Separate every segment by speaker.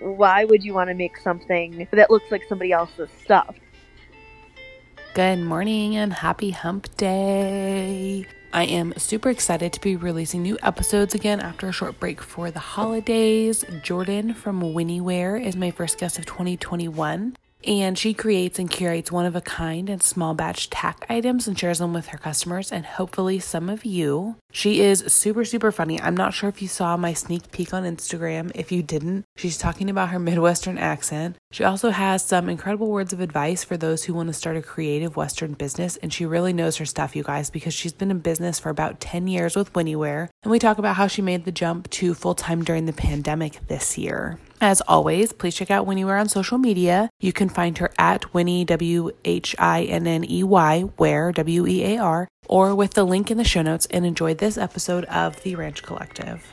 Speaker 1: why would you want to make something that looks like somebody else's stuff?
Speaker 2: Good morning and happy hump day. I am super excited to be releasing new episodes again after a short break for the holidays. Jordan from Whinney Wear is my first guest of 2021 and she creates and curates one of a kind and small batch tack items and shares them with her customers and hopefully some of you. She is super, super funny. I'm not sure if you saw my sneak peek on Instagram. If you didn't, she's talking about her Midwestern accent. She also has some incredible words of advice for those who want to start a creative Western business, and she really knows her stuff, you guys, because she's been in business for about 10 years with Whinney Wear. And we talk about how she made the jump to full time during the pandemic this year. As always, please check out Whinney Wear on social media. You can find her at Whinney, W H I N N E Y, Wear, W E A R, or with the link in the show notes and enjoy this episode of The Ranch Collective.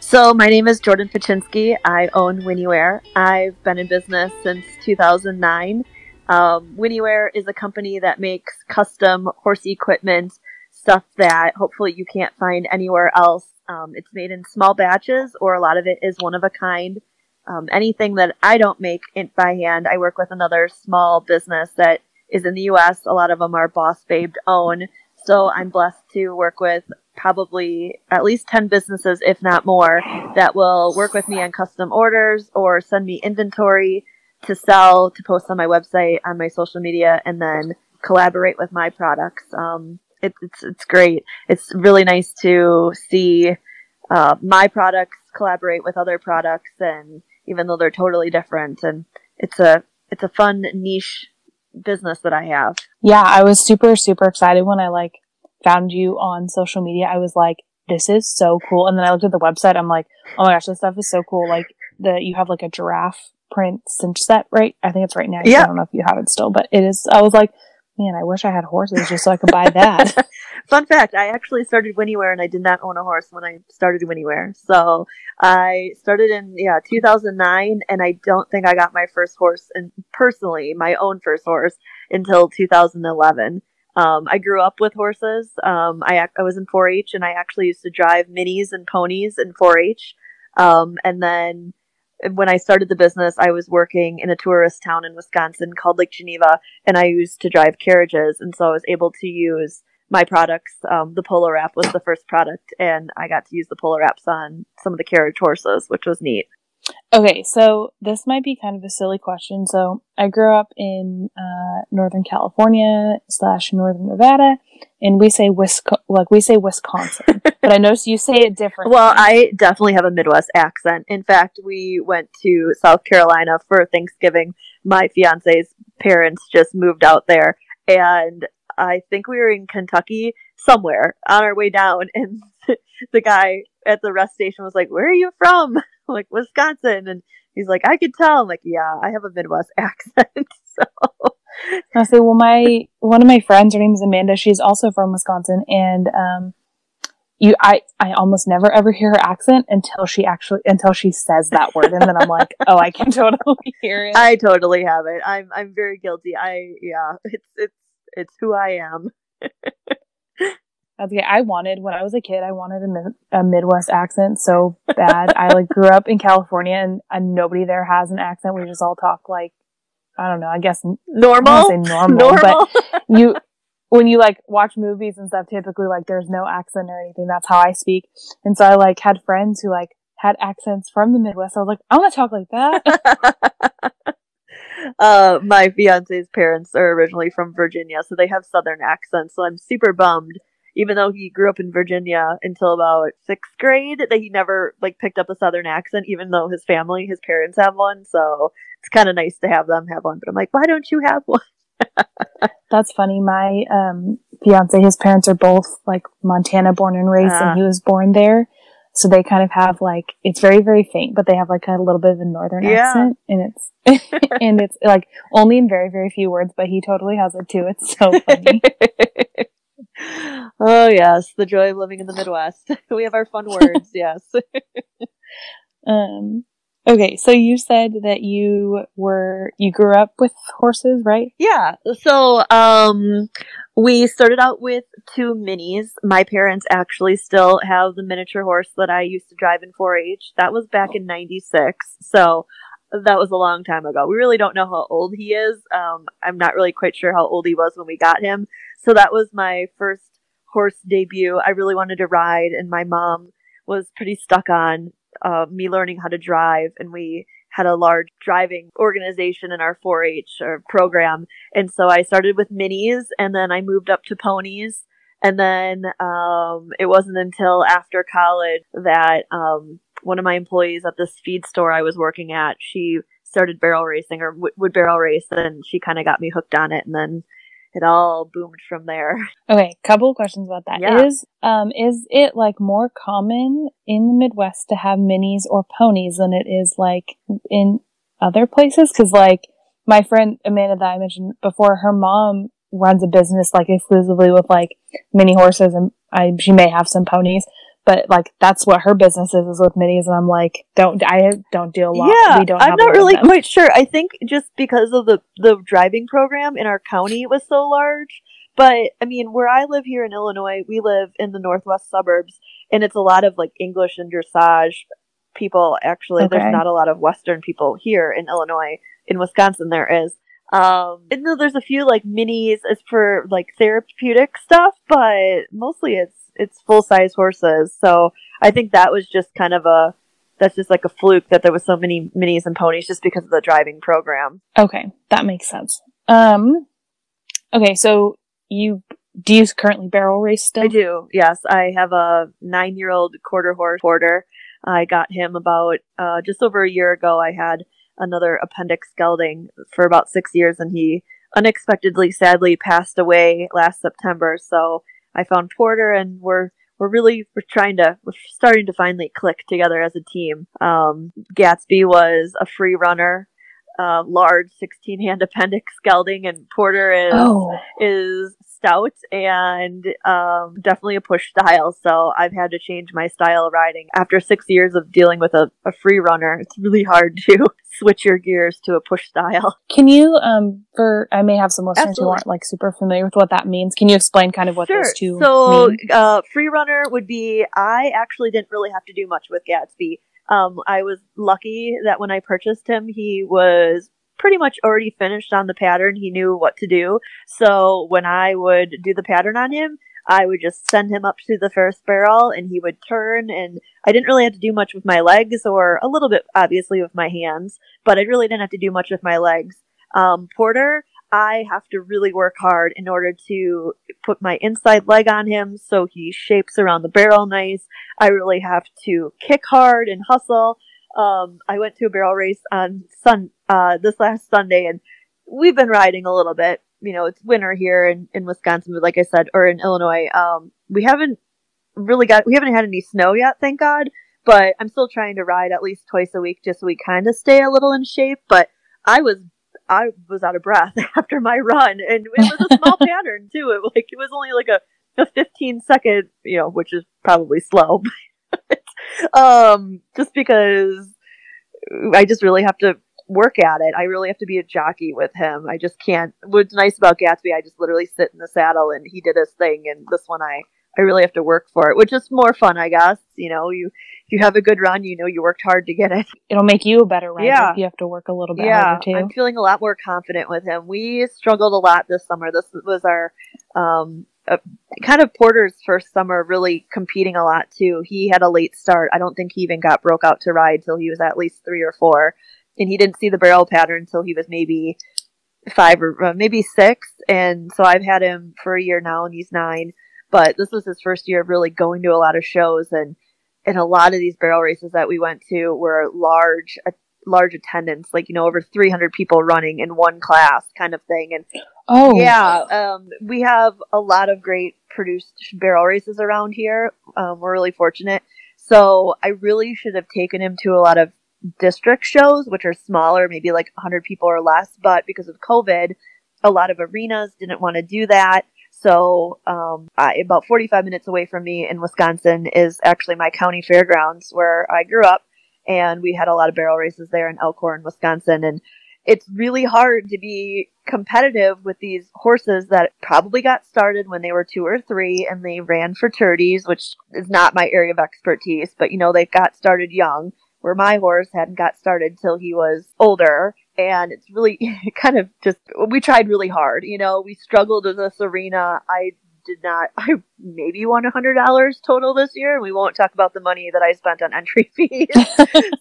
Speaker 1: So, my name is Jordan Paczynski. I own Whinney Wear. I've been in business since 2009. Um, Whinney Wear is a company that makes custom horse equipment, stuff that hopefully you can't find anywhere else um, it's made in small batches, or a lot of it is one of a kind. Um, anything that I don't make in, by hand, I work with another small business that is in the U.S. A lot of them are Boss Babe own. So I'm blessed to work with probably at least 10 businesses, if not more, that will work with me on custom orders or send me inventory to sell, to post on my website, on my social media, and then collaborate with my products. Um, it, it's it's great. It's really nice to see uh, my products collaborate with other products, and even though they're totally different, and it's a it's a fun niche business that I have.
Speaker 3: Yeah, I was super super excited when I like found you on social media. I was like, this is so cool. And then I looked at the website. I'm like, oh my gosh, this stuff is so cool. Like the you have like a giraffe print cinch set, right? I think it's right now. Yeah. I don't know if you have it still, but it is. I was like, Man, I wish I had horses just so I could buy that.
Speaker 1: Fun fact, I actually started Whinney Wear and I did not own a horse when I started Whinney Wear. So I started in yeah, 2009 and I don't think I got my first horse and personally, my own first horse until 2011. Um, I grew up with horses. Um, I, I was in 4-H and I actually used to drive minis and ponies in 4-H. Um, and then when I started the business, I was working in a tourist town in Wisconsin called Lake Geneva, and I used to drive carriages, and so I was able to use my products. Um, the Polo Wrap was the first product, and I got to use the Polo Wraps on some of the carriage horses, which was neat.
Speaker 3: Okay, so this might be kind of a silly question. So I grew up in uh, Northern California slash Northern Nevada, and we say Wisconsin, like we say Wisconsin, but I notice you say it differently.
Speaker 1: Well, I definitely have a Midwest accent. In fact, we went to South Carolina for Thanksgiving. My fiance's parents just moved out there, and I think we were in Kentucky somewhere on our way down, and the guy at the rest station was like, "Where are you from?" Like Wisconsin, and he's like, "I could tell." I'm like, "Yeah, I have a Midwest accent." so
Speaker 3: I say, well, my one of my friends, her name is Amanda. She's also from Wisconsin, and um, you, I, I almost never ever hear her accent until she actually until she says that word, and then I'm like, oh, I can totally hear it.
Speaker 1: I totally have it. I'm I'm very guilty. I yeah, it's it's it's who I am.
Speaker 3: Okay, I wanted when I was a kid, I wanted a, a Midwest accent so bad. I like grew up in California, and, and nobody there has an accent. We just all talk like I don't know. I guess
Speaker 1: normal.
Speaker 3: I say normal, normal. but you when you like watch movies and stuff, typically like there's no accent or anything. That's how I speak. And so I like had friends who like had accents from the Midwest. I was like, I want to talk like that.
Speaker 1: uh, my fiance's parents are originally from Virginia, so they have Southern accents. So I'm super bummed even though he grew up in Virginia until about sixth grade, that he never like picked up a Southern accent, even though his family, his parents have one. So it's kind of nice to have them have one. But I'm like, why don't you have one?
Speaker 3: That's funny. My um, fiance, his parents are both like Montana born and raised, uh, and he was born there. So they kind of have like it's very very faint, but they have like a little bit of a northern yeah. accent, and it's and it's like only in very very few words, but he totally has it too. It's so funny.
Speaker 1: Oh yes, the joy of living in the Midwest. we have our fun words, yes.
Speaker 3: um Okay, so you said that you were you grew up with horses, right?
Speaker 1: Yeah. So um we started out with two minis. My parents actually still have the miniature horse that I used to drive in 4-H. That was back in 96. So that was a long time ago. We really don't know how old he is. Um, I'm not really quite sure how old he was when we got him. So that was my first horse debut. I really wanted to ride, and my mom was pretty stuck on uh, me learning how to drive, and we had a large driving organization in our 4-H uh, program, and so I started with minis, and then I moved up to ponies, and then um, it wasn't until after college that um, one of my employees at this feed store I was working at, she started barrel racing or w- would barrel race, and she kind of got me hooked on it, and then it all boomed from there.
Speaker 3: Okay, couple questions about that.
Speaker 1: Yeah.
Speaker 3: Is um is it like more common in the Midwest to have minis or ponies than it is like in other places? Because like my friend Amanda that I mentioned before, her mom runs a business like exclusively with like mini horses, and I she may have some ponies. But like that's what her business is is with minis, and I'm like, don't I don't deal a lot.
Speaker 1: Yeah,
Speaker 3: we don't.
Speaker 1: I'm not really quite sure. I think just because of the the driving program in our county was so large. But I mean, where I live here in Illinois, we live in the northwest suburbs, and it's a lot of like English and dressage people. Actually,
Speaker 3: Okay.
Speaker 1: there's not a lot of Western people here in Illinois. In Wisconsin, there is. Um, and there's a few like minis as for like therapeutic stuff, but mostly it's it's full size horses. So I think that was just kind of a that's just like a fluke that there was so many minis and ponies just because of the driving program.
Speaker 3: Okay, that makes sense. Um, okay, so you do you currently barrel race still?
Speaker 1: I do. Yes, I have a nine-year-old quarter horse porter. I got him about uh, just over a year ago. I had another appendix gelding for about six years, and he unexpectedly, sadly, passed away last September. So I found Porter, and we're we're really we're trying to we're starting to finally click together as a team. Um, Gatsby was a free runner. Uh, large 16 hand appendix gelding and Porter is
Speaker 3: Oh,
Speaker 1: is stout and um, definitely a push style. So I've had to change my style of riding. After six years of dealing with a, a free runner, it's really hard to switch your gears to a push style.
Speaker 3: can you um for I may have some listeners who aren't like super familiar with what that means. Can you explain kind of what those two
Speaker 1: So,
Speaker 3: mean?
Speaker 1: uh, free runner would be. I actually didn't really have to do much with Gatsby. Um, I was lucky that when I purchased him, he was pretty much already finished on the pattern. He knew what to do. So when I would do the pattern on him, I would just send him up to the first barrel and he would turn and I didn't really have to do much with my legs or a little bit obviously with my hands, but I really didn't have to do much with my legs. Um, Porter, I have to really work hard in order to put my inside leg on him so he shapes around the barrel nice. I really have to kick hard and hustle. Um, I went to a barrel race on sun uh, this last Sunday, and we've been riding a little bit. You know, it's winter here in, in Wisconsin, but like I said, or in Illinois. Um, we haven't really got we haven't had any snow yet, thank God. But I'm still trying to ride at least twice a week just so we kind of stay a little in shape. But I was I was out of breath after my run, and it was a small pattern too. It like it was only like a a 15 second, you know, which is probably slow. um, just because I just really have to work at it. I really have to be a jockey with him. I just can't. What's nice about Gatsby, I just literally sit in the saddle and he did his thing. And this one, I I really have to work for it, which is more fun, I guess. You know, you if you have a good run, you know you worked hard to get it.
Speaker 3: It'll make you a better rider
Speaker 1: Yeah.
Speaker 3: if you have to work a little bit
Speaker 1: yeah,
Speaker 3: harder too.
Speaker 1: I'm feeling a lot more confident with him. We struggled a lot this summer. This was our um, uh, kind of Porter's first summer, really competing a lot too. He had a late start. I don't think he even got broke out to ride till he was at least three or four, and he didn't see the barrel pattern until he was maybe five or uh, maybe six. And so I've had him for a year now, and he's nine. But this was his first year of really going to a lot of shows and. And a lot of these barrel races that we went to were large, large attendance, like you know, over 300 people running in one class, kind of thing. And
Speaker 3: oh,
Speaker 1: yeah, um, we have a lot of great produced barrel races around here. Um, we're really fortunate. So I really should have taken him to a lot of district shows, which are smaller, maybe like 100 people or less. But because of COVID, a lot of arenas didn't want to do that. So, um, I, about 45 minutes away from me in Wisconsin is actually my county fairgrounds where I grew up. and we had a lot of barrel races there in Elkhorn, Wisconsin, and it's really hard to be competitive with these horses that probably got started when they were two or three and they ran for turdies, which is not my area of expertise, but you know, they got started young, where my horse hadn't got started till he was older. And it's really kind of just, we tried really hard. You know, we struggled in this arena. I did not. I maybe won a hundred dollars total this year, and we won't talk about the money that I spent on entry fees.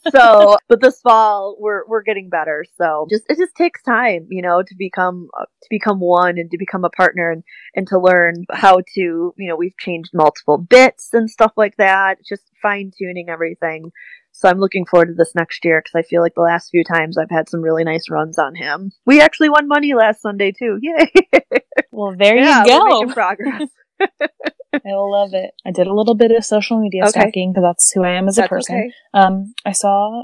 Speaker 1: so, but this fall we're we're getting better. So, just it just takes time, you know, to become to become one and to become a partner and and to learn how to, you know, we've changed multiple bits and stuff like that. Just fine tuning everything. So I'm looking forward to this next year because I feel like the last few times I've had some really nice runs on him. We actually won money last Sunday too. Yay!
Speaker 3: Well, there
Speaker 1: yeah,
Speaker 3: you
Speaker 1: we're
Speaker 3: go.
Speaker 1: making progress.
Speaker 3: I love it. I did a little bit of social media
Speaker 1: Okay.
Speaker 3: stalking because that's who I am as a
Speaker 1: That's
Speaker 3: person.
Speaker 1: okay.
Speaker 3: Um, I saw,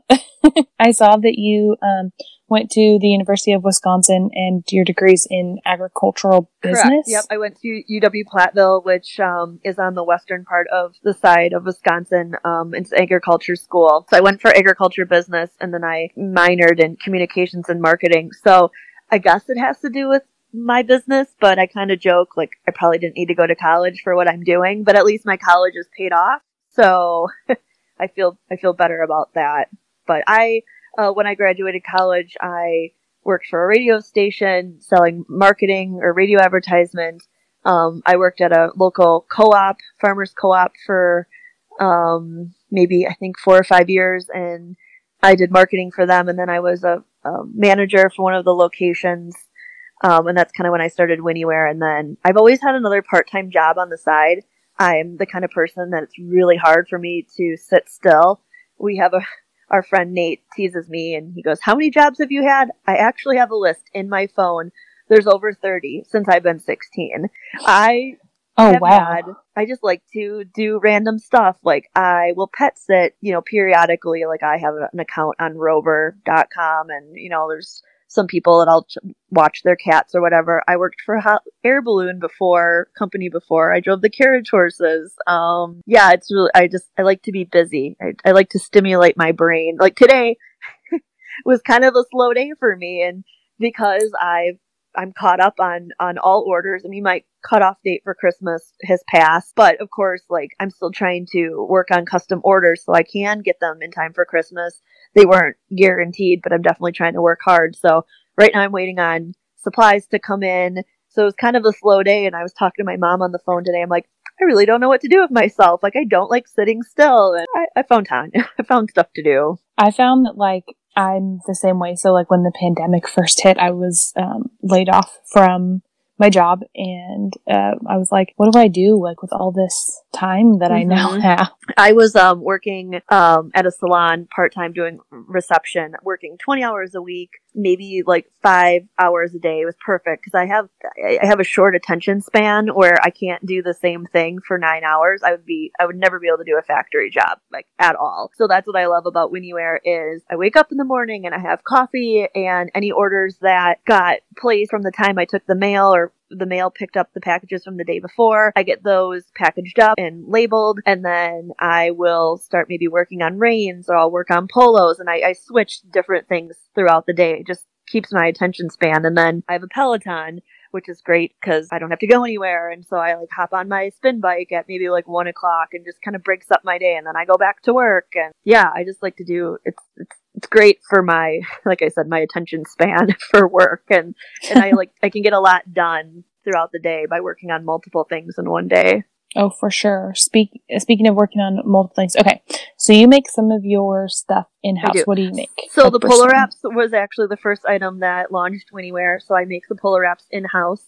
Speaker 3: I saw that you um went to the University of Wisconsin and your degrees in agricultural business.
Speaker 1: Correct. Yep. I went to UW Platteville, which um, is on the western part of the side of Wisconsin. Um, it's agriculture school. So I went for agriculture business and then I minored in communications and marketing. So I guess it has to do with my business, but I kind of joke like I probably didn't need to go to college for what I'm doing, but at least my college is paid off. So I feel I feel better about that. But I uh, when I graduated college, I worked for a radio station selling marketing or radio advertisement. Um, I worked at a local co-op, farmers co-op for um, maybe I think four or five years, and I did marketing for them. And then I was a, a manager for one of the locations, um, and that's kind of when I started Whinney Wear. And then I've always had another part-time job on the side. I'm the kind of person that it's really hard for me to sit still. We have a our friend Nate teases me and he goes, How many jobs have you had? I actually have a list in my phone. There's over 30 since I've been 16. I
Speaker 3: Oh wow.
Speaker 1: had, I just like to do random stuff. Like I will pet sit, you know, periodically. Like I have an account on rover.com and, you know, there's some people and I'll ch- watch their cats or whatever. I worked for Air Balloon before, company before. I drove the carriage horses. Um, yeah, it's really, I just, I like to be busy. I, I like to stimulate my brain. Like today was kind of a slow day for me. And because I've, I'm caught up on, on all orders. I mean, my cutoff date for Christmas has passed, but of course, like I'm still trying to work on custom orders so I can get them in time for Christmas they weren't guaranteed, but I'm definitely trying to work hard. So right now I'm waiting on supplies to come in. So it was kind of a slow day. And I was talking to my mom on the phone today. I'm like, I really don't know what to do with myself. Like I don't like sitting still. And I, I found time. I found stuff to do.
Speaker 3: I found that like I'm the same way. So like when the pandemic first hit, I was um, laid off from my job, and uh, I was like, "What do I do like with all this time that I now have?"
Speaker 1: I was um, working um, at a salon part time doing reception, working 20 hours a week, maybe like five hours a day. Was perfect because I have I have a short attention span where I can't do the same thing for nine hours. I would be I would never be able to do a factory job like at all. So that's what I love about Whinney Wear is I wake up in the morning and I have coffee and any orders that got placed from the time I took the mail or the mail picked up the packages from the day before. I get those packaged up and labeled, and then I will start maybe working on reins or I'll work on polos, and I, I switch different things throughout the day. It just keeps my attention span. And then I have a Peloton, which is great because I don't have to go anywhere, and so I like hop on my spin bike at maybe like one o'clock and just kind of breaks up my day, and then I go back to work. And yeah, I just like to do it's it's it's great for my like I said my attention span for work and and I like I can get a lot done throughout the day by working on multiple things in one day.
Speaker 3: Oh, for sure. Speak speaking of working on multiple things. Okay, so you make some of your stuff in house. What do you make?
Speaker 1: So the polar wraps was actually the first item that launched Whinney Wear. So I make the polar wraps in house.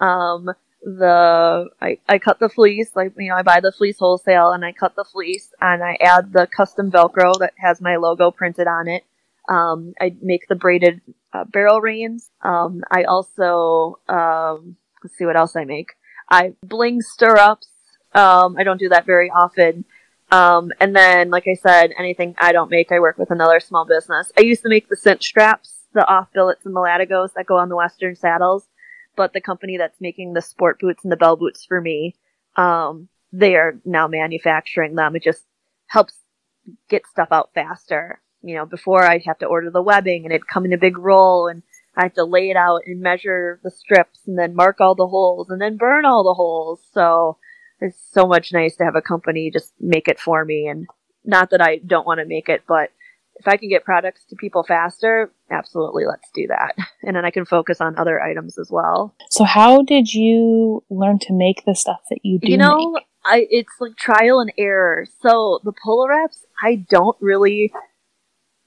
Speaker 1: Um, the I, I cut the fleece like you know I buy the fleece wholesale and I cut the fleece and I add the custom Velcro that has my logo printed on it. Um, I make the braided uh, barrel reins. Um, I also um, let's see what else I make. I bling stirrups. Um, I don't do that very often. Um, and then, like I said, anything I don't make, I work with another small business. I used to make the cinch straps, the off billets and the latigos that go on the Western saddles, but the company that's making the sport boots and the bell boots for me, um, they are now manufacturing them. It just helps get stuff out faster. You know, before I'd have to order the webbing and it'd come in a big roll and I have to lay it out and measure the strips and then mark all the holes and then burn all the holes. So it's so much nice to have a company just make it for me and not that I don't want to make it, but if I can get products to people faster, absolutely let's do that. And then I can focus on other items as well.
Speaker 3: So how did you learn to make the stuff that you do?
Speaker 1: You know,
Speaker 3: make?
Speaker 1: I it's like trial and error. So the polar wraps, I don't really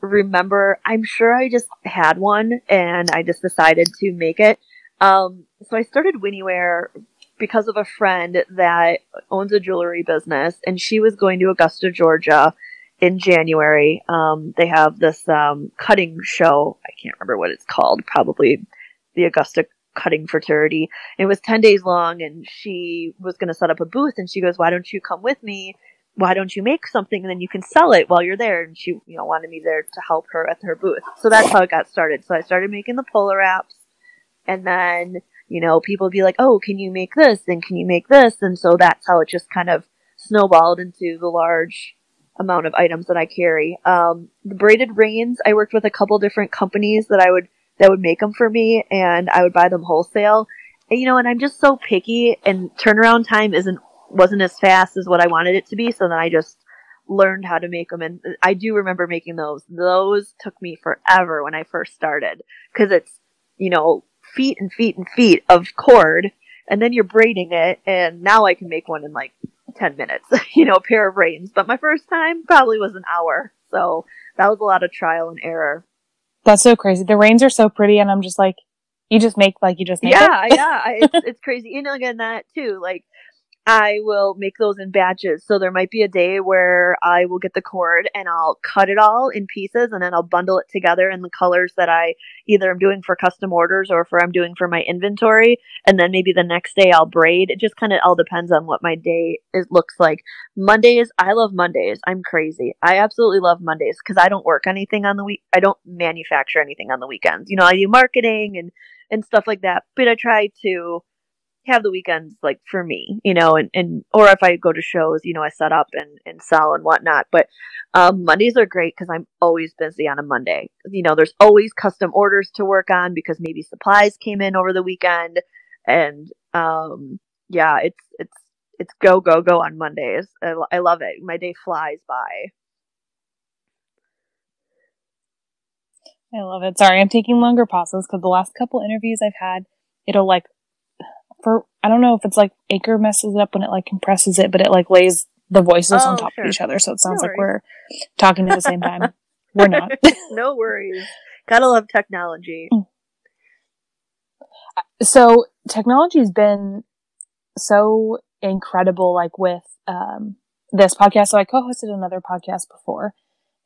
Speaker 1: remember. I'm sure I just had one and I just decided to make it. Um, so I started Whinney Wear because of a friend that owns a jewelry business, and she was going to Augusta, Georgia in January. Um, they have this um, cutting show. I can't remember what it's called. Probably the Augusta Cutting Futurity. It was 10 days long, and she was going to set up a booth, and she goes, Why don't you come with me? Why don't you make something and then you can sell it while you're there? And she, you know, wanted me there to help her at her booth. So that's how it got started. So I started making the polar wraps, and then you know, people be like, oh, can you make this? And can you make this? And so that's how it just kind of snowballed into the large amount of items that I carry. Um, the braided reins, I worked with a couple different companies that I would, that would make them for me and I would buy them wholesale. And, you know, and I'm just so picky and turnaround time isn't, wasn't as fast as what I wanted it to be. So then I just learned how to make them. And I do remember making those. Those took me forever when I first started because it's, you know, feet and feet and feet of cord, and then you're braiding it, and now I can make one in like 10 minutes, you know, a pair of reins. But my first time probably was an hour. So that was a lot of trial and error.
Speaker 3: That's so crazy. The reins are so pretty, and I'm just like, you just make like you just make
Speaker 1: yeah, yeah. It's, it's crazy. You know, again, that too. Like, I will make those in batches. So there might be a day where I will get the cord and I'll cut it all in pieces and then I'll bundle it together in the colors that I either I'm doing for custom orders or for I'm doing for my inventory. And then maybe the next day I'll braid. It just kind of all depends on what my day is looks like. Mondays, I love Mondays. I'm crazy. I absolutely love Mondays because I don't work anything on the week. I don't manufacture anything on the weekends. You know, I do marketing and and stuff like that. But I try to have the weekends like for me, you know, and, and or if I go to shows, you know, I set up and, and sell and whatnot. But um, Mondays are great because I'm always busy on a Monday. You know, there's always custom orders to work on because maybe supplies came in over the weekend, and um, yeah, it's it's it's go go go on Mondays. I, I love it. My day flies by.
Speaker 3: I love it. Sorry, I'm taking longer pauses because the last couple interviews I've had, it'll like for I don't know if it's like Anchor messes it up when it like compresses it, but it like lays the voices
Speaker 1: Oh,
Speaker 3: on top
Speaker 1: sure.
Speaker 3: of each other, so it sounds
Speaker 1: No
Speaker 3: like we're talking at the same time. We're not.
Speaker 1: no worries. Gotta love technology.
Speaker 3: so technology's been so incredible like with um this podcast so i co-hosted another podcast before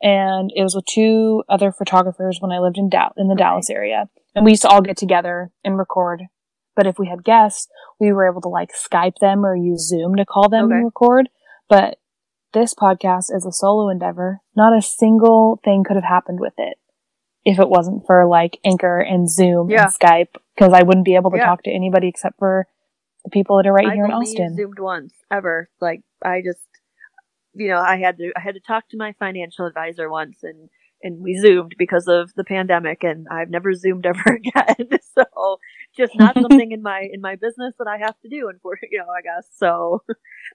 Speaker 3: and it was with two other photographers when i lived in Dow- in the
Speaker 1: Okay.
Speaker 3: dallas area and we used to all get together and record but if we had guests we were able to like skype them or use zoom to call them
Speaker 1: Okay.
Speaker 3: and record but this podcast is a solo endeavor not a single thing could have happened with it if it wasn't for like Anchor and Zoom
Speaker 1: Yeah.
Speaker 3: and Skype, because I wouldn't be able to
Speaker 1: Yeah.
Speaker 3: talk to anybody except for the people that are right
Speaker 1: I've
Speaker 3: here in Austin.
Speaker 1: zoomed once ever. Like I just, you know, I had to I had to talk to my financial advisor once, and and we zoomed because of the pandemic, and I've never zoomed ever again. so just not something in my in my business that I have to do, and for you know, I guess so.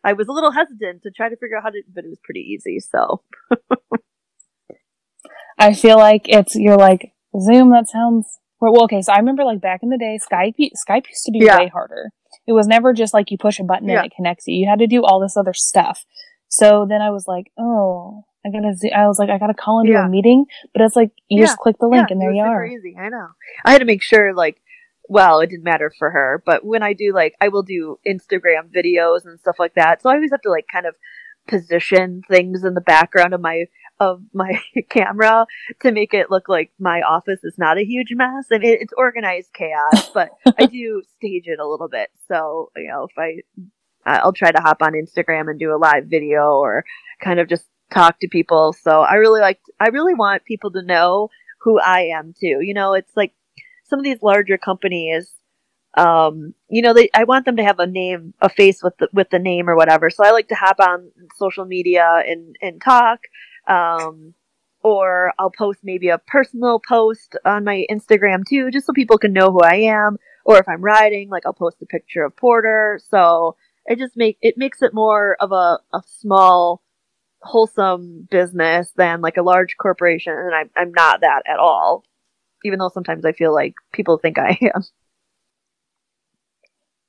Speaker 1: I was a little hesitant to try to figure out how to, but it was pretty easy. So
Speaker 3: I feel like it's you're like Zoom. That sounds well. Okay, so I remember like back in the day, Skype Skype used to be
Speaker 1: Yeah.
Speaker 3: way harder. It was never just like you push a button
Speaker 1: Yeah.
Speaker 3: and it connects you. You had to do all this other stuff. So then I was like, oh, I gotta. I was like, I gotta call into
Speaker 1: Yeah.
Speaker 3: a meeting, but it's like you
Speaker 1: Yeah.
Speaker 3: just click the link
Speaker 1: yeah,
Speaker 3: and there you are.
Speaker 1: Easy, I know. I had to make sure, like, well, it didn't matter for her, but when I do, like, I will do Instagram videos and stuff like that. So I always have to, like, kind of position things in the background of my of my camera to make it look like my office is not a huge mess. I mean, it's organized chaos, but I do stage it a little bit. So you know, if I I'll try to hop on Instagram and do a live video or kind of just talk to people. So I really like, I really want people to know who I am too. You know, it's like some of these larger companies, um, you know, they, I want them to have a name, a face with the, with the name or whatever. So I like to hop on social media and, and talk. Um, or I'll post maybe a personal post on my Instagram too, just so people can know who I am. Or if I'm riding, like I'll post a picture of Porter. So it just make it makes it more of a, a small, wholesome business than like a large corporation, and I'm I'm not that at all. Even though sometimes I feel like people think I am.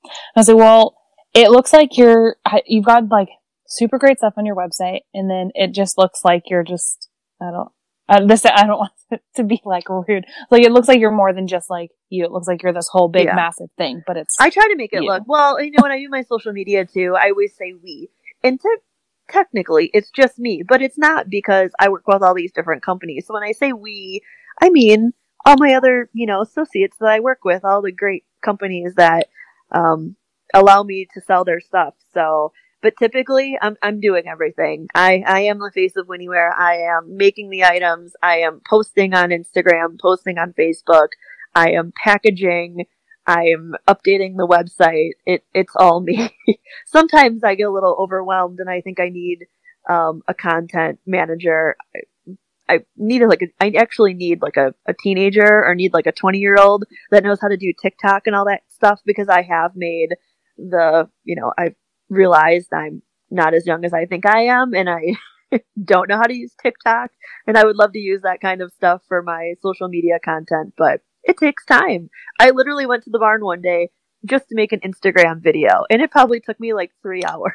Speaker 3: I was like, well, it looks like you're you've got like super great stuff on your website, and then it just looks like you're just I don't. Uh, this I don't want it to be like rude. Like it looks like you're more than just like you. It looks like you're this whole big
Speaker 1: Yeah.
Speaker 3: massive thing, but it's
Speaker 1: I try to make it
Speaker 3: you.
Speaker 1: look well. You know, when I do my social media too, I always say we, and te- technically it's just me, but it's not because I work with all these different companies. So when I say we, I mean all my other you know associates that I work with, all the great companies that um, allow me to sell their stuff. So. But typically, I'm I'm doing everything. I I am the face of Whinney Wear. I am making the items. I am posting on Instagram, posting on Facebook. I am packaging. I'm updating the website. It it's all me. Sometimes I get a little overwhelmed and I think I need um, a content manager. I, I need like a, I actually need like a, a teenager or need like a 20 year old that knows how to do TikTok and all that stuff because I have made the you know I've realized I'm not as young as I think I am and I don't know how to use TikTok and I would love to use that kind of stuff for my social media content but it takes time. I literally went to the barn one day just to make an Instagram video, and it probably took me like three hours.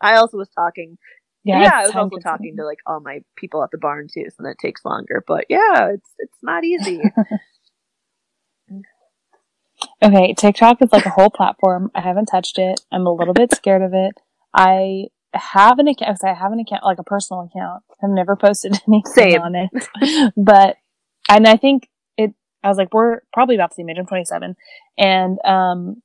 Speaker 1: I also was talking. Yeah,
Speaker 3: it's
Speaker 1: I was also talking to like all my people at the barn too, so that takes longer. But yeah, it's it's not easy.
Speaker 3: Okay, TikTok is like a whole platform. I haven't touched it. I'm a little bit scared of it. I have an account. I have an account, like a personal account. I've never posted anything
Speaker 1: Same.
Speaker 3: on it, but and I think. I was like, we're probably about the same age. I'm 27, and um,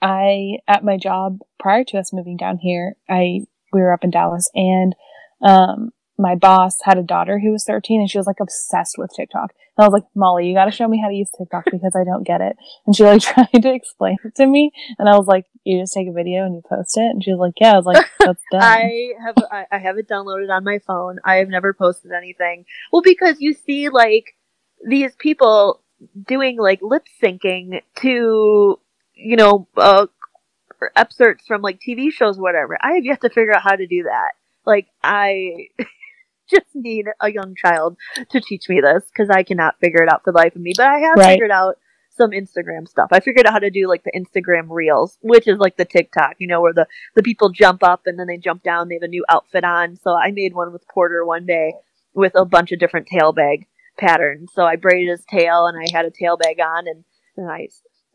Speaker 3: I at my job prior to us moving down here, I we were up in Dallas, and um, my boss had a daughter who was 13, and she was like obsessed with TikTok. And I was like, Molly, you got to show me how to use TikTok because I don't get it. And she like tried to explain it to me, and I was like, you just take a video and you post it. And she was like, yeah. I was like, that's done.
Speaker 1: I have I, I have it downloaded on my phone. I have never posted anything. Well, because you see like these people doing like lip syncing to you know uh, excerpts from like TV shows, or whatever. I have yet to figure out how to do that. Like I just need a young child to teach me this because I cannot figure it out for the life of me. But I have
Speaker 3: Right.
Speaker 1: figured out some Instagram stuff. I figured out how to do like the Instagram reels, which is like the TikTok, you know, where the the people jump up and then they jump down. They have a new outfit on. So I made one with Porter one day with a bunch of different tail bag patterns. So I braided his tail and I had a tail bag on and, and I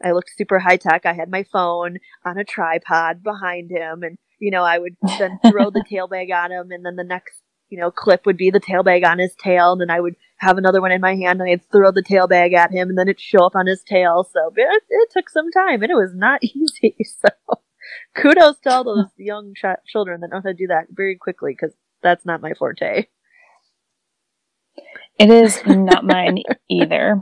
Speaker 1: I looked super high tech. I had my phone on a tripod behind him and you know, I would then throw the tail bag on him and then the next you know, clip would be the tail bag on his tail, and then I would have another one in my hand, and I'd throw the tail bag at him, and then it'd show up on his tail. So it, it took some time, and it was not easy. So kudos to all those young ch- children that know how to do that very quickly, because that's not my forte.
Speaker 3: It is not mine either.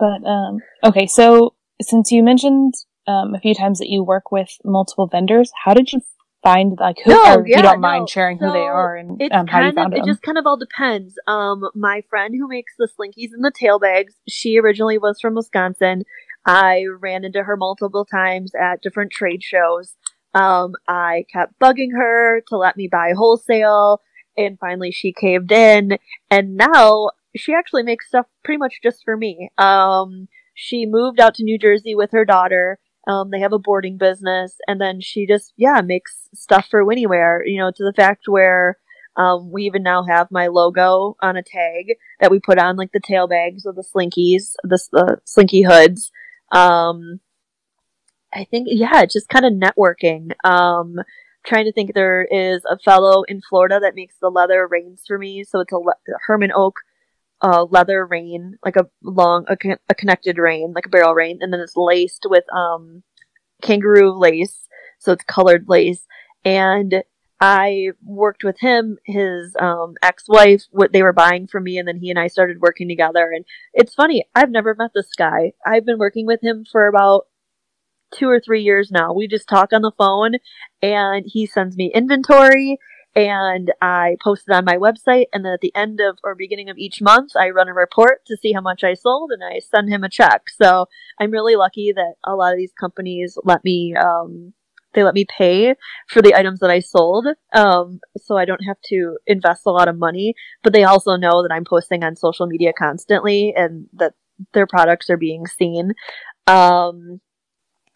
Speaker 3: But um, okay, so since you mentioned um, a few times that you work with multiple vendors, how did you find like who?
Speaker 1: No,
Speaker 3: or
Speaker 1: yeah,
Speaker 3: you don't
Speaker 1: no.
Speaker 3: mind sharing who they are and
Speaker 1: It's
Speaker 3: um, how you found
Speaker 1: of, it just kind of all depends. Um, my friend who makes the slinkies and the tail bags, she originally was from Wisconsin. I ran into her multiple times at different trade shows. Um, I kept bugging her to let me buy wholesale, and finally she caved in. And now she actually makes stuff pretty much just for me. Um, she moved out to New Jersey with her daughter. Um, they have a boarding business, and then she just yeah makes stuff for Whinney Wear. You know, to the fact where um, we even now have my logo on a tag that we put on like the tail bags of the slinkies, the, the slinky hoods. Um, I think yeah, just kind of networking. Trying to think, there is a fellow in Florida that makes the leather reins for me. So it's a le- Hermann Oak uh, leather rein, like a long, a, con- a connected rein, like a barrel rein, and then it's laced with um, kangaroo lace, so it's colored lace. And I worked with him, his um, ex-wife, what they were buying from me, and then he and I started working together. And it's funny, I've never met this guy. I've been working with him for about two or three years now. We just talk on the phone and he sends me inventory and I post it on my website. And then at the end of or beginning of each month, I run a report to see how much I sold and I send him a check. So I'm really lucky that a lot of these companies let me, um, they let me pay for the items that I sold. Um, so I don't have to invest a lot of money, but they also know that I'm posting on social media constantly and that their products are being seen. Um,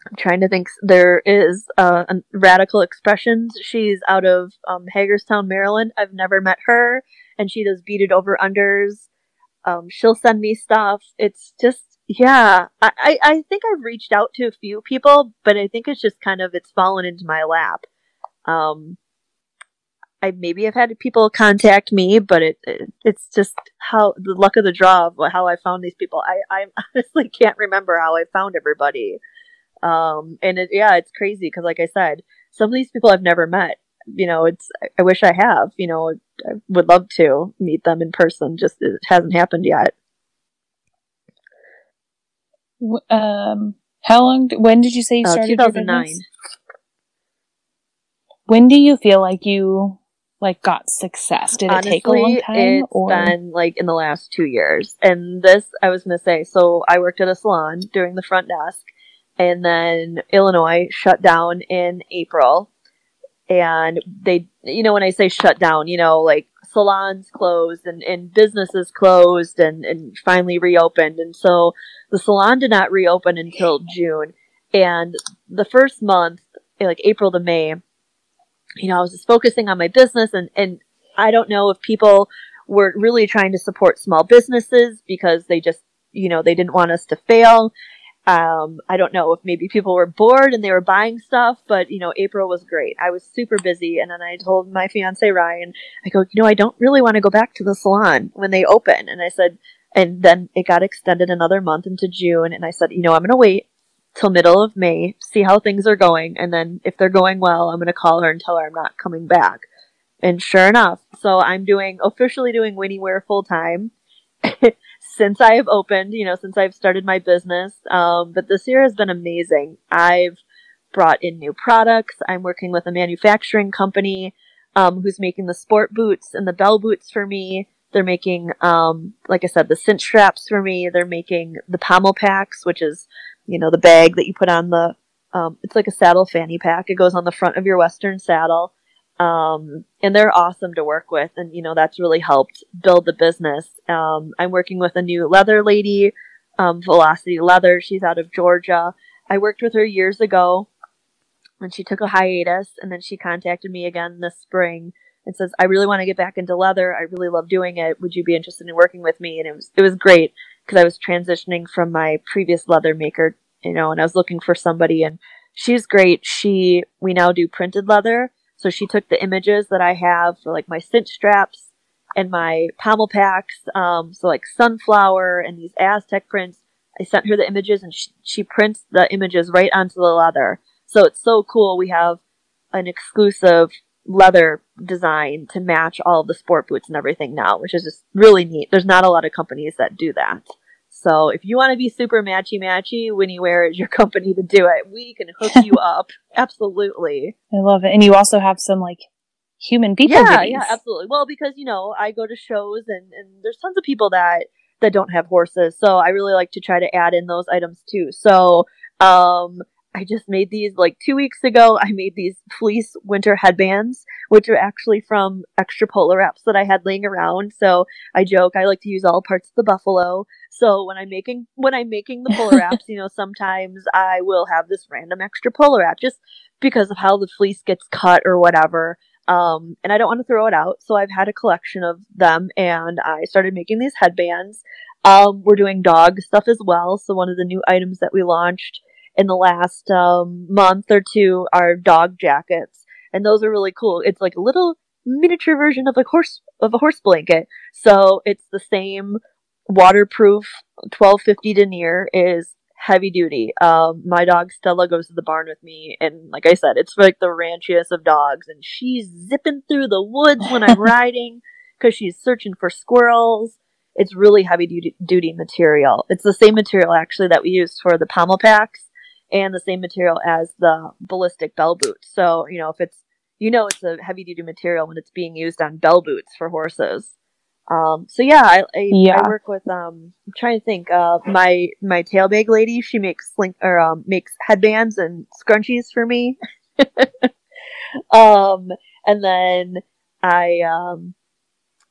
Speaker 1: I'm trying to think. There is uh, Radical Expressions. She's out of um, Hagerstown, Maryland. I've never met her, and she does beaded over unders. Um, she'll send me stuff. It's just yeah. I, I think I've reached out to a few people, but I think it's just kind of it's fallen into my lap. Um, I maybe have had people contact me, but it, it, it's just how the luck of the draw of how I found these people. I I honestly can't remember how I found everybody. Um, and it, yeah, it's crazy because, like I said, some of these people I've never met. You know, it's I wish I have. You know, I would love to meet them in person. Just it hasn't happened yet.
Speaker 3: Um, how long? When did you say you uh.
Speaker 1: Two thousand nine.
Speaker 3: When do you feel like you like got success? Did
Speaker 1: Honestly,
Speaker 3: it take a long time?
Speaker 1: It's or? been like in the last two years. And this, I was gonna say. So I worked at a salon doing the front desk, and then Illinois shut down in April. And they, you know, when I say shut down, you know, like salons closed and, and businesses closed and, and finally reopened. And so the salon did not reopen until June. And the first month, like April to May, you know, I was just focusing on my business and, and I don't know if people were really trying to support small businesses because they just, you know, they didn't want us to fail. Um, I don't know if maybe people were bored and they were buying stuff, but you know, April was great. I was super busy, and then I told my fiance Ryan, I go, you know, I don't really want to go back to the salon when they open, and I said, and then it got extended another month into June, and I said, you know, I'm gonna wait till middle of May, see how things are going, and then if they're going well, I'm gonna call her and tell her I'm not coming back. And sure enough, so I'm doing officially doing Whinney Wear full time. since I have opened, you know, since I've started my business. Um, but this year has been amazing. I've brought in new products. I'm working with a manufacturing company um, who's making the sport boots and the bell boots for me. They're making, um, like I said, the cinch straps for me. They're making the pommel packs, which is, you know, the bag that you put on the. Um, it's like a saddle fanny pack. It goes on the front of your Western saddle. Um, and they're awesome to work with. And, you know, that's really helped build the business. Um, I'm working with a new leather lady, um, Velocity Leather. She's out of Georgia. I worked with her years ago and she took a hiatus and then she contacted me again this spring and says, I really want to get back into leather. I really love doing it. Would you be interested in working with me? And it was, it was great because I was transitioning from my previous leather maker, you know, and I was looking for somebody and she's great. She, we now do printed leather so she took the images that I have for like my cinch straps and my pommel packs, um, so like sunflower and these Aztec prints. I sent her the images and she, she prints the images right onto the leather. So it's so cool. We have an exclusive leather design to match all the sport boots and everything now, which is just really neat. There's not a lot of companies that do that. So if you want to be super matchy matchy, Whinney Wear is your company to do it. We can hook you up. Absolutely.
Speaker 3: I love it. And you also have some like human people.
Speaker 1: Yeah, yeah, absolutely. Well, because you know, I go to shows and, and there's tons of people that that don't have horses. So I really like to try to add in those items too. So um I just made these like two weeks ago. I made these fleece winter headbands, which are actually from extra polar wraps that I had laying around. So I joke I like to use all parts of the buffalo. So when I'm making when I'm making the polar wraps, you know, sometimes I will have this random extra polar wrap just because of how the fleece gets cut or whatever. Um, and I don't want to throw it out, so I've had a collection of them, and I started making these headbands. Um, we're doing dog stuff as well. So one of the new items that we launched in the last um, month or two are dog jackets, and those are really cool. It's like a little miniature version of a horse of a horse blanket. So it's the same waterproof 1250 denier is heavy duty. Um, my dog Stella goes to the barn with me, and like I said, it's like the ranchiest of dogs, and she's zipping through the woods when I'm riding because she's searching for squirrels. It's really heavy duty, duty material. It's the same material actually that we used for the pommel packs and the same material as the ballistic bell boots. So, you know, if it's, you know, it's a heavy duty material when it's being used on bell boots for horses. Um, so yeah, I, I,
Speaker 3: Yeah.
Speaker 1: I work with, um, I'm trying to think, uh, my, my tail bag lady, she makes slink or, um, makes headbands and scrunchies for me. um, and then I, um,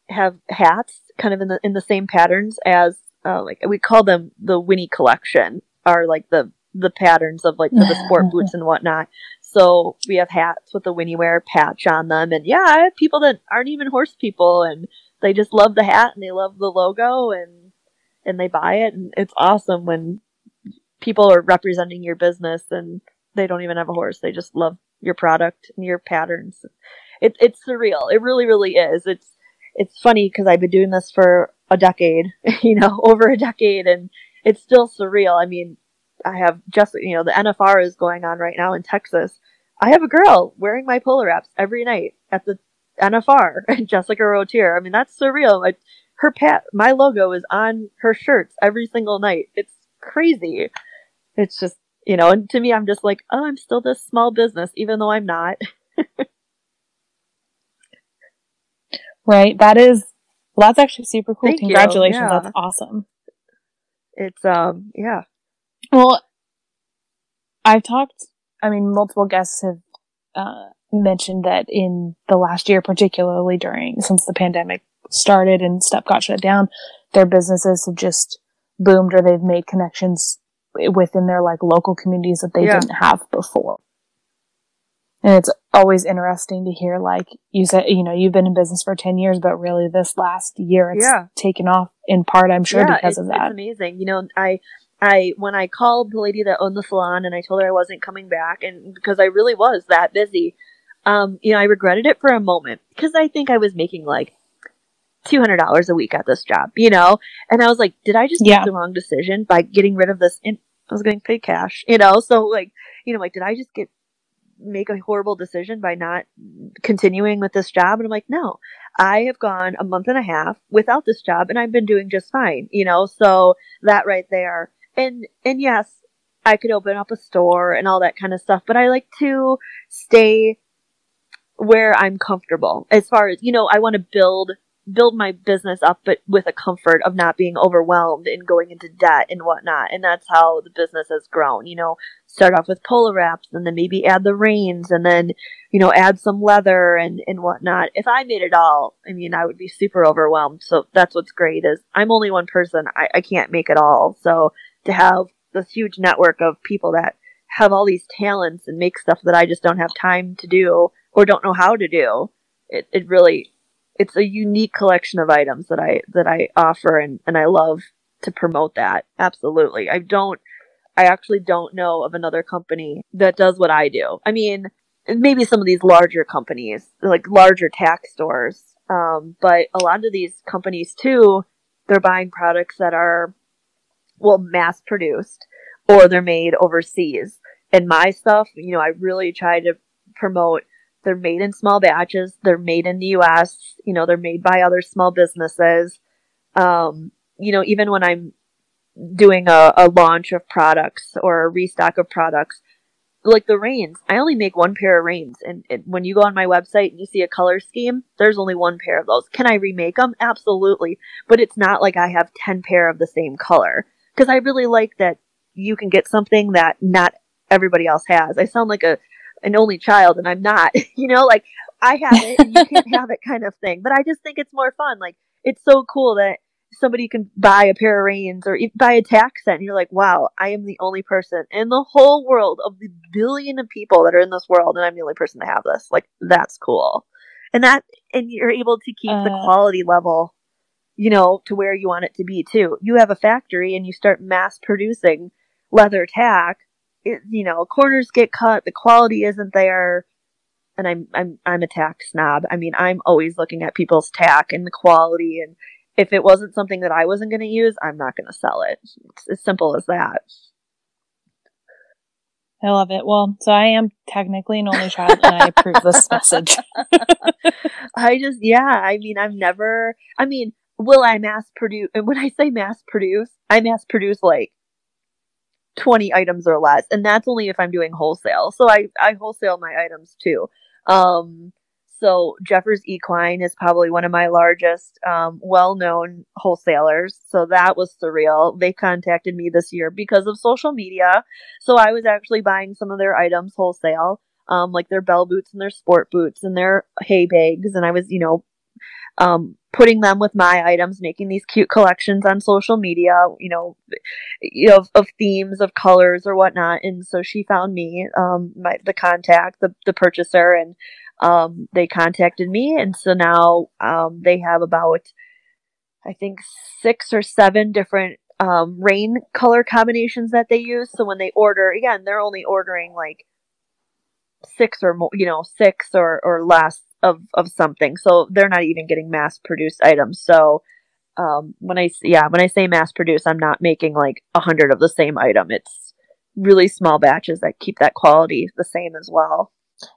Speaker 1: have hats kind of in the, in the same patterns as, uh, like we call them the Whinney collection are like the, the patterns of like for the sport boots and whatnot. So we have hats with the Whinney Wear patch on them. And yeah, I have people that aren't even horse people and they just love the hat and they love the logo and, and they buy it. And it's awesome when people are representing your business and they don't even have a horse. They just love your product and your patterns. It, it's surreal. It really, really is. It's, it's funny because I've been doing this for a decade, you know, over a decade and it's still surreal. I mean, I have just, you know, the NFR is going on right now in Texas. I have a girl wearing my polar wraps every night at the NFR, Jessica Routier. I mean, that's surreal. Like, her pat, my logo is on her shirts every single night. It's crazy. It's just, you know, and to me, I'm just like, oh, I'm still this small business, even though I'm not.
Speaker 3: Right. That is, well, that's actually super cool.
Speaker 1: Thank.
Speaker 3: Congratulations.
Speaker 1: Yeah.
Speaker 3: That's awesome.
Speaker 1: It's, um, yeah.
Speaker 3: Well, I've talked, I mean, multiple guests have uh, mentioned that in the last year, particularly during, since the pandemic started and stuff got shut down, their businesses have just boomed or they've made connections within their like local communities that they
Speaker 1: Yeah.
Speaker 3: didn't have before. And it's always interesting to hear, like you said, you know, you've been in business for 10 years, but really this last year it's
Speaker 1: Yeah.
Speaker 3: taken off in part, I'm sure, because
Speaker 1: it's,
Speaker 3: of
Speaker 1: It's
Speaker 3: that.
Speaker 1: amazing. You know, I, I, when I called the lady that owned the salon and I told her I wasn't coming back and because I really was that busy, um, you know, I regretted it for a moment because I think I was making like $200 a week at this job, you know? And I was like, did I just
Speaker 3: Yeah.
Speaker 1: make the wrong decision by getting rid of this? And I was getting paid cash, you know? So like, you know, like, did I just get, make a horrible decision by not continuing with this job? And I'm like, no, I have gone a month and a half without this job and I've been doing just fine, you know? So that right there. And, and yes, I could open up a store and all that kind of stuff, but I like to stay where I'm comfortable as far as, you know, I want to build, build my business up, but with a comfort of not being overwhelmed and going into debt and whatnot. And that's how the business has grown, you know, start off with polar wraps and then maybe add the reins and then, you know, add some leather and, and whatnot. If I made it all, I mean, I would be super overwhelmed. So that's what's great is I'm only one person. I, I can't make it all. So to have this huge network of people that have all these talents and make stuff that I just don't have time to do or don't know how to do, it, it really, it's a unique collection of items that I, that I offer and, and I love to promote that. Absolutely. I don't, I actually don't know of another company that does what I do. I mean, maybe some of these larger companies, like larger tack stores, um, but a lot of these companies too, they're buying products that are, well, mass produced or they're made overseas. And my stuff, you know, I really try to promote they're made in small batches, they're made in the US, you know, they're made by other small businesses. Um, you know, even when I'm doing a, a launch of products or a restock of products, like the reins, I only make one pair of reins. And, and when you go on my website and you see a color scheme, there's only one pair of those. Can I remake them? Absolutely. But it's not like I have 10 pair of the same color. Because I really like that you can get something that not everybody else has. I sound like a an only child and I'm not, you know, like I have it and you can't have it kind of thing. But I just think it's more fun. Like it's so cool that somebody can buy a pair of reins or buy a tack set and you're like, wow, I am the only person in the whole world of the billion of people that are in this world and I'm the only person to have this. Like that's cool. And that and you're able to keep the
Speaker 3: Uh.
Speaker 1: quality level, you know, to where you want it to be too. You have a factory and you start mass producing leather tack, it, you know, corners get cut, the quality isn't there. And I'm I'm I'm a tack snob. I mean, I'm always looking at people's tack and the quality and if it wasn't something that I wasn't going to use, I'm not going to sell it. It's as simple as that.
Speaker 3: I love it. Well, so I am technically an only child and I approve this message.
Speaker 1: I just, yeah, I mean, I've never, I mean, will I mass produce? And when I say mass produce, I mass produce like 20 items or less. And that's only if I'm doing wholesale. So I, I wholesale my items too. Um, so Jeffers Equine is probably one of my largest, um, well-known wholesalers. So that was surreal. They contacted me this year because of social media. So I was actually buying some of their items wholesale, um, like their bell boots and their sport boots and their hay bags. And I was, you know, um, putting them with my items, making these cute collections on social media, you know, of, of themes, of colors or whatnot. And so she found me, um, my, the contact, the, the purchaser, and um, they contacted me, and so now um, they have about, I think, six or seven different um, rein color combinations that they use. So when they order, again, they're only ordering like six or more, you know, six or or less of of something. So they're not even getting mass produced items. So um, when I yeah when I say mass produced, I'm not making like a hundred of the same item. It's really small batches that keep that quality the same as well.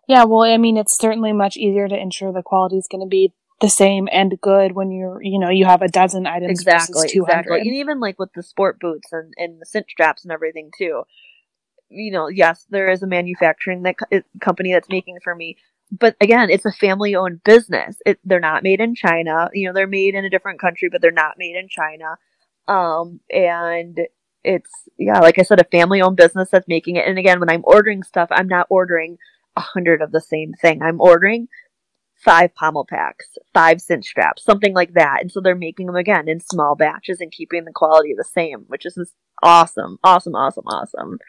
Speaker 3: Yeah, well, I mean, it's certainly much easier to ensure the quality is going to be the same and good when you're, you know, you have a dozen items
Speaker 1: exactly,
Speaker 3: versus 200.
Speaker 1: Exactly. And even like with the sport boots and, and the cinch straps and everything too. You know, yes, there is a manufacturing that co- company that's making for me, but again, it's a family owned business. It, they're not made in China. You know, they're made in a different country, but they're not made in China. Um, and it's, yeah, like I said, a family owned business that's making it. And again, when I'm ordering stuff, I'm not ordering a hundred of the same thing. I'm ordering five pommel packs, five cinch straps, something like that. And so they're making them again in small batches and keeping the quality the same, which is just awesome, awesome, awesome, awesome.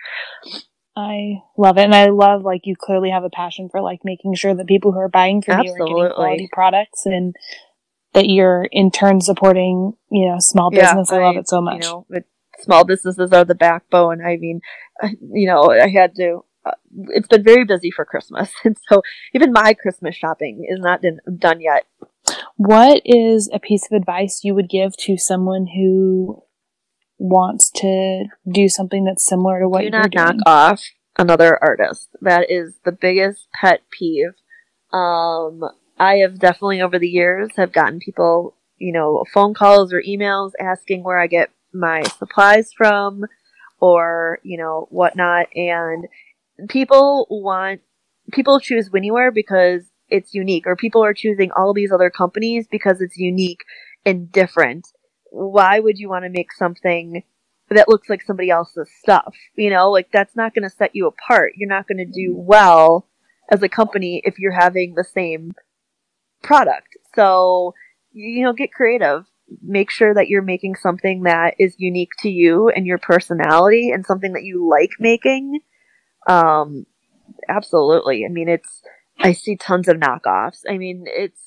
Speaker 3: I love it. And I love like you clearly have a passion for like making sure that people who are buying from you are getting quality products and that you're in turn supporting, you know, small business. Yeah, I, I, love it so much.
Speaker 1: You know, it, small businesses are the backbone. I mean, you know, I had to uh, it's been very busy for Christmas, and so even my Christmas shopping is not done yet.
Speaker 3: What is a piece of advice you would give to someone who wants to do something that's similar to what do you're
Speaker 1: not
Speaker 3: doing?
Speaker 1: knock off another artist. That is the biggest pet peeve. Um, I have definitely over the years have gotten people, you know, phone calls or emails asking where I get my supplies from or, you know, whatnot. And people want people choose WhinneyWear because it's unique, or people are choosing all these other companies because it's unique and different. Why would you want to make something that looks like somebody else's stuff? You know, like that's not going to set you apart. You're not going to do well as a company if you're having the same product. So, you know, get creative. Make sure that you're making something that is unique to you and your personality and something that you like making um, absolutely. I mean, it's I see tons of knockoffs. I mean, it's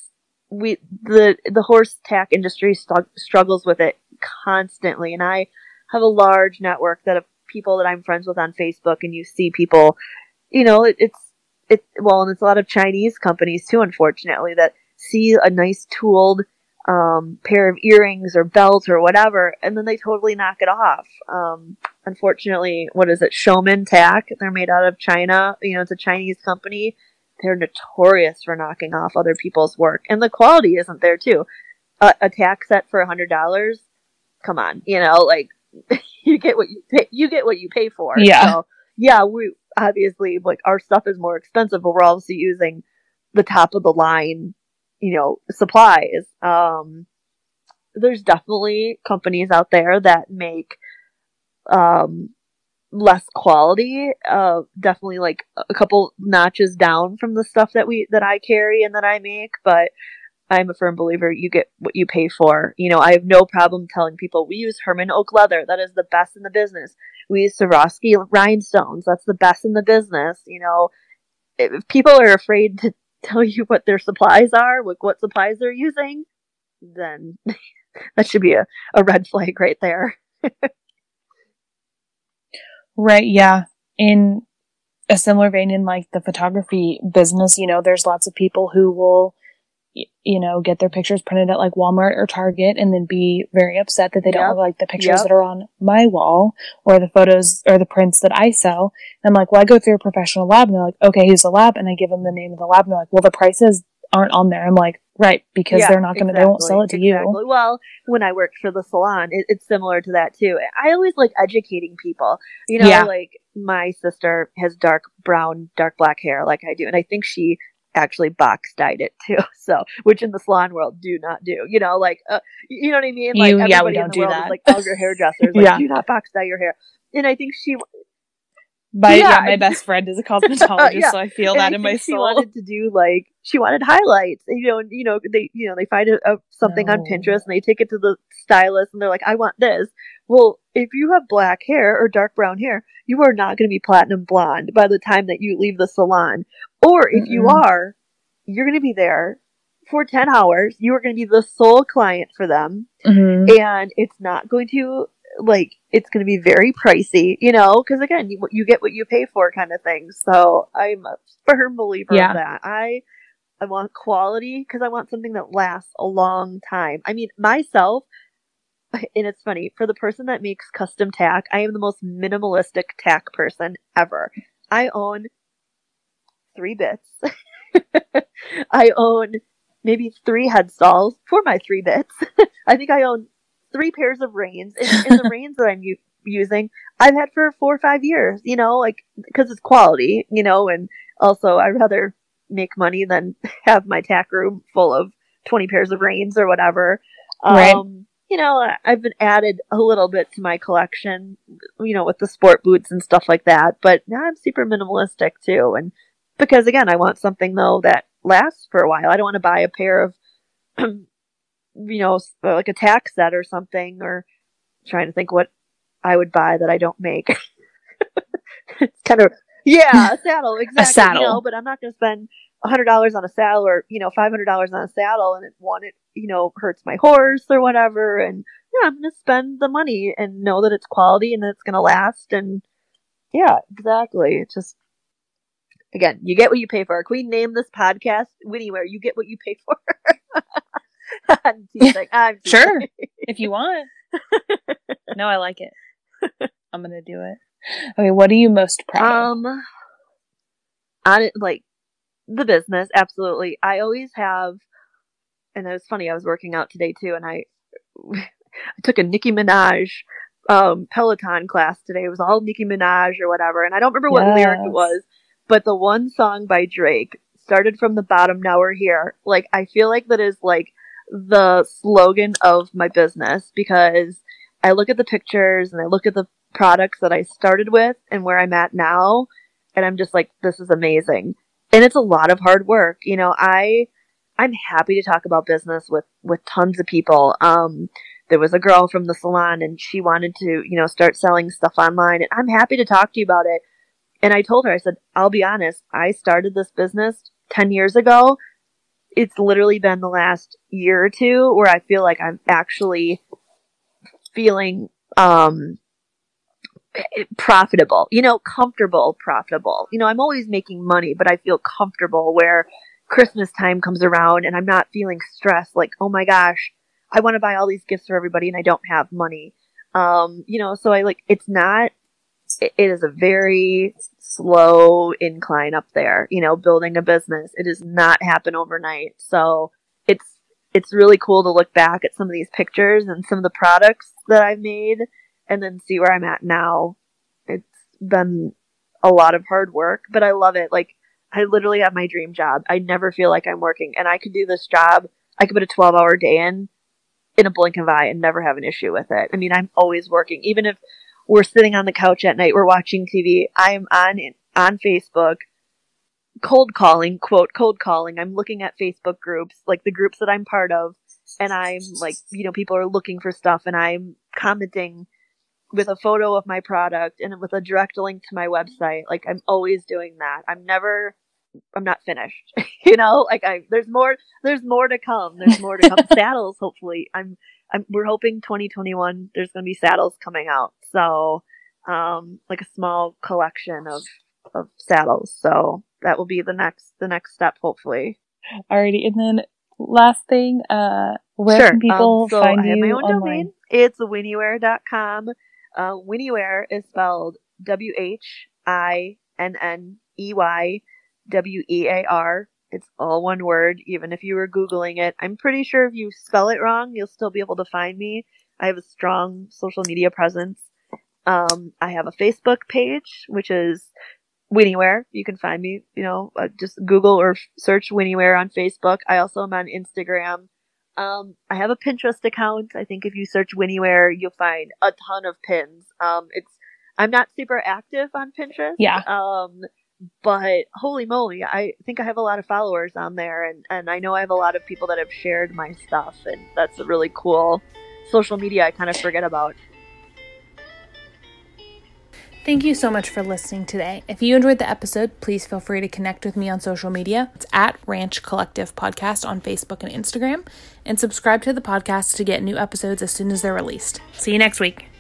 Speaker 1: we the the horse tack industry st- struggles with it constantly, and I have a large network that of people that I'm friends with on Facebook, and you see people, you know, it, it's it well, and it's a lot of Chinese companies too, unfortunately, that see a nice tooled um, pair of earrings or belt or whatever, and then they totally knock it off. Um, unfortunately, what is it? Showman Tack. They're made out of China. You know, it's a Chinese company. They're notorious for knocking off other people's work, and the quality isn't there too. A, a tack set for a hundred dollars. Come on, you know, like you get what you pay. You get what you pay for.
Speaker 3: Yeah. So,
Speaker 1: yeah. We obviously like our stuff is more expensive, but we're obviously using the top of the line you know, supplies. Um, there's definitely companies out there that make um, less quality. Uh, definitely like a couple notches down from the stuff that we that I carry and that I make, but I'm a firm believer you get what you pay for. You know, I have no problem telling people we use Hermann Oak leather. That is the best in the business. We use Swarovski rhinestones. That's the best in the business. You know, if people are afraid to tell you what their supplies are, like what supplies they're using, then that should be a, a red flag right there.
Speaker 3: right, yeah. In a similar vein in like the photography business, you know, there's lots of people who will you know, get their pictures printed at like Walmart or Target and then be very upset that they don't yep. like the pictures yep. that are on my wall or the photos or the prints that I sell. And I'm like, well, I go through a professional lab and they're like, okay, here's the lab. And I give them the name of the lab and they're like, well, the prices aren't on there. I'm like, Right, because yeah, they're not going to, exactly, they won't sell it to exactly.
Speaker 1: you. Well, when I worked for the salon, it, it's similar to that too. I always like educating people. You know, yeah. like my sister has dark brown, dark black hair like I do. And I think she actually box dyed it too. So, which in the salon world do not do. You know, like, uh, you know what I mean? Like,
Speaker 3: you, yeah, we don't do that.
Speaker 1: Is, like, all your hairdressers, like, yeah. do not box dye your hair. And I think she
Speaker 3: my yeah. yeah. my best friend is a cosmetologist, yeah. so I feel and that I in my soul. She
Speaker 1: wanted to do like she wanted highlights. You know, and, you know they you know they find a, a something no. on Pinterest and they take it to the stylist and they're like, I want this. Well, if you have black hair or dark brown hair, you are not going to be platinum blonde by the time that you leave the salon. Or if mm you are, you're going to be there for 10 hours. You are going to be the sole client for them. Mm-hmm. And it's not going to like it's going to be very pricey, you know, because again, you, you get what you pay for, kind of thing. So I'm a firm believer yeah. of that. I I want quality because I want something that lasts a long time. I mean, myself, and it's funny for the person that makes custom tack, I am the most minimalistic tack person ever. I own three bits. I own maybe three head stalls for my three bits. I think I own three pairs of reins, and, and the reins that I'm u- using, I've had for four or five years. You know, like because it's quality. You know, and also I'd rather make money than have my tack room full of twenty pairs of reins or whatever. Right. Um, you know, I've been added a little bit to my collection, you know, with the sport boots and stuff like that. But now I'm super minimalistic too, and because again, I want something though that lasts for a while. I don't want to buy a pair of you know, like a tack set or something, or trying to think what I would buy that I don't make. it's kind of yeah, a saddle exactly. a saddle, you know, but I'm not going to spend hundred dollars on a saddle or you know five hundred dollars on a saddle, and it one it you know hurts my horse or whatever, and yeah, I'm going to spend the money and know that it's quality and that it's going to last, and yeah, exactly. It's just again, you get what you pay for. Can we name this podcast WhinneyWear? You get what you pay for.
Speaker 3: I'm teasing. I'm teasing. Sure, if you want. no, I like it. I'm gonna do it. Okay, what are you most proud
Speaker 1: um, of? On it, like the business, absolutely. I always have, and it was funny. I was working out today too, and I, I took a Nicki Minaj um, Peloton class today. It was all Nicki Minaj or whatever, and I don't remember what yes. lyric it was, but the one song by Drake started from the bottom. Now we're here. Like I feel like that is like the slogan of my business because I look at the pictures and I look at the products that I started with and where I'm at now, and I'm just like, this is amazing. And it's a lot of hard work. You know, I I'm happy to talk about business with with tons of people. Um, there was a girl from the salon and she wanted to, you know, start selling stuff online, and I'm happy to talk to you about it. And I told her, I said, I'll be honest, I started this business 10 years ago it's literally been the last year or two where I feel like I'm actually feeling um profitable, you know, comfortable, profitable. You know, I'm always making money, but I feel comfortable where Christmas time comes around and I'm not feeling stressed like, oh my gosh, I want to buy all these gifts for everybody and I don't have money. Um, you know, so I like it's not it is a very slow incline up there, you know, building a business. It does not happen overnight. So it's it's really cool to look back at some of these pictures and some of the products that I've made and then see where I'm at now. It's been a lot of hard work, but I love it. Like I literally have my dream job. I never feel like I'm working and I could do this job. I could put a 12 hour day in in a blink of an eye and never have an issue with it. I mean, I'm always working. Even if we're sitting on the couch at night, we're watching TV. I'm on on Facebook, cold calling, quote cold calling. I'm looking at Facebook groups, like the groups that I'm part of, and I'm like, you know, people are looking for stuff, and I'm commenting with a photo of my product and with a direct link to my website. Like I'm always doing that. I'm never I'm not finished. you know, like I there's more there's more to come. There's more to come. Saddles, hopefully. I'm I'm we're hoping 2021 there's going to be saddles coming out. So, um, like a small collection of of saddles. So that will be the next the next step, hopefully.
Speaker 3: Alrighty, and then last thing, uh, where sure. can people um, so find I have you my own online? domain.
Speaker 1: It's whinneywear.com. Uh, WhinneyWear is spelled W H I N N E Y W E A R, It's all one word, even if you were Googling it. I'm pretty sure if you spell it wrong, you'll still be able to find me. I have a strong social media presence. Um, I have a Facebook page, which is WhinneyWear. You can find me, you know, uh, just Google or search WhinneyWear on Facebook. I also am on Instagram. Um, I have a Pinterest account. I think if you search WhinneyWear, you'll find a ton of pins. Um, it's I'm not super active on Pinterest.
Speaker 4: Yeah.
Speaker 1: Um, but holy moly, I think I have a lot of followers on there, and and I know I have a lot of people that have shared my stuff, and that's a really cool social media I kind of forget about.
Speaker 3: Thank you so much for listening today. If you enjoyed the episode, please feel free to connect with me on social media. It's at Ranch Collective Podcast on Facebook and Instagram, and subscribe to the podcast to get new episodes as soon as they're released. See you next week.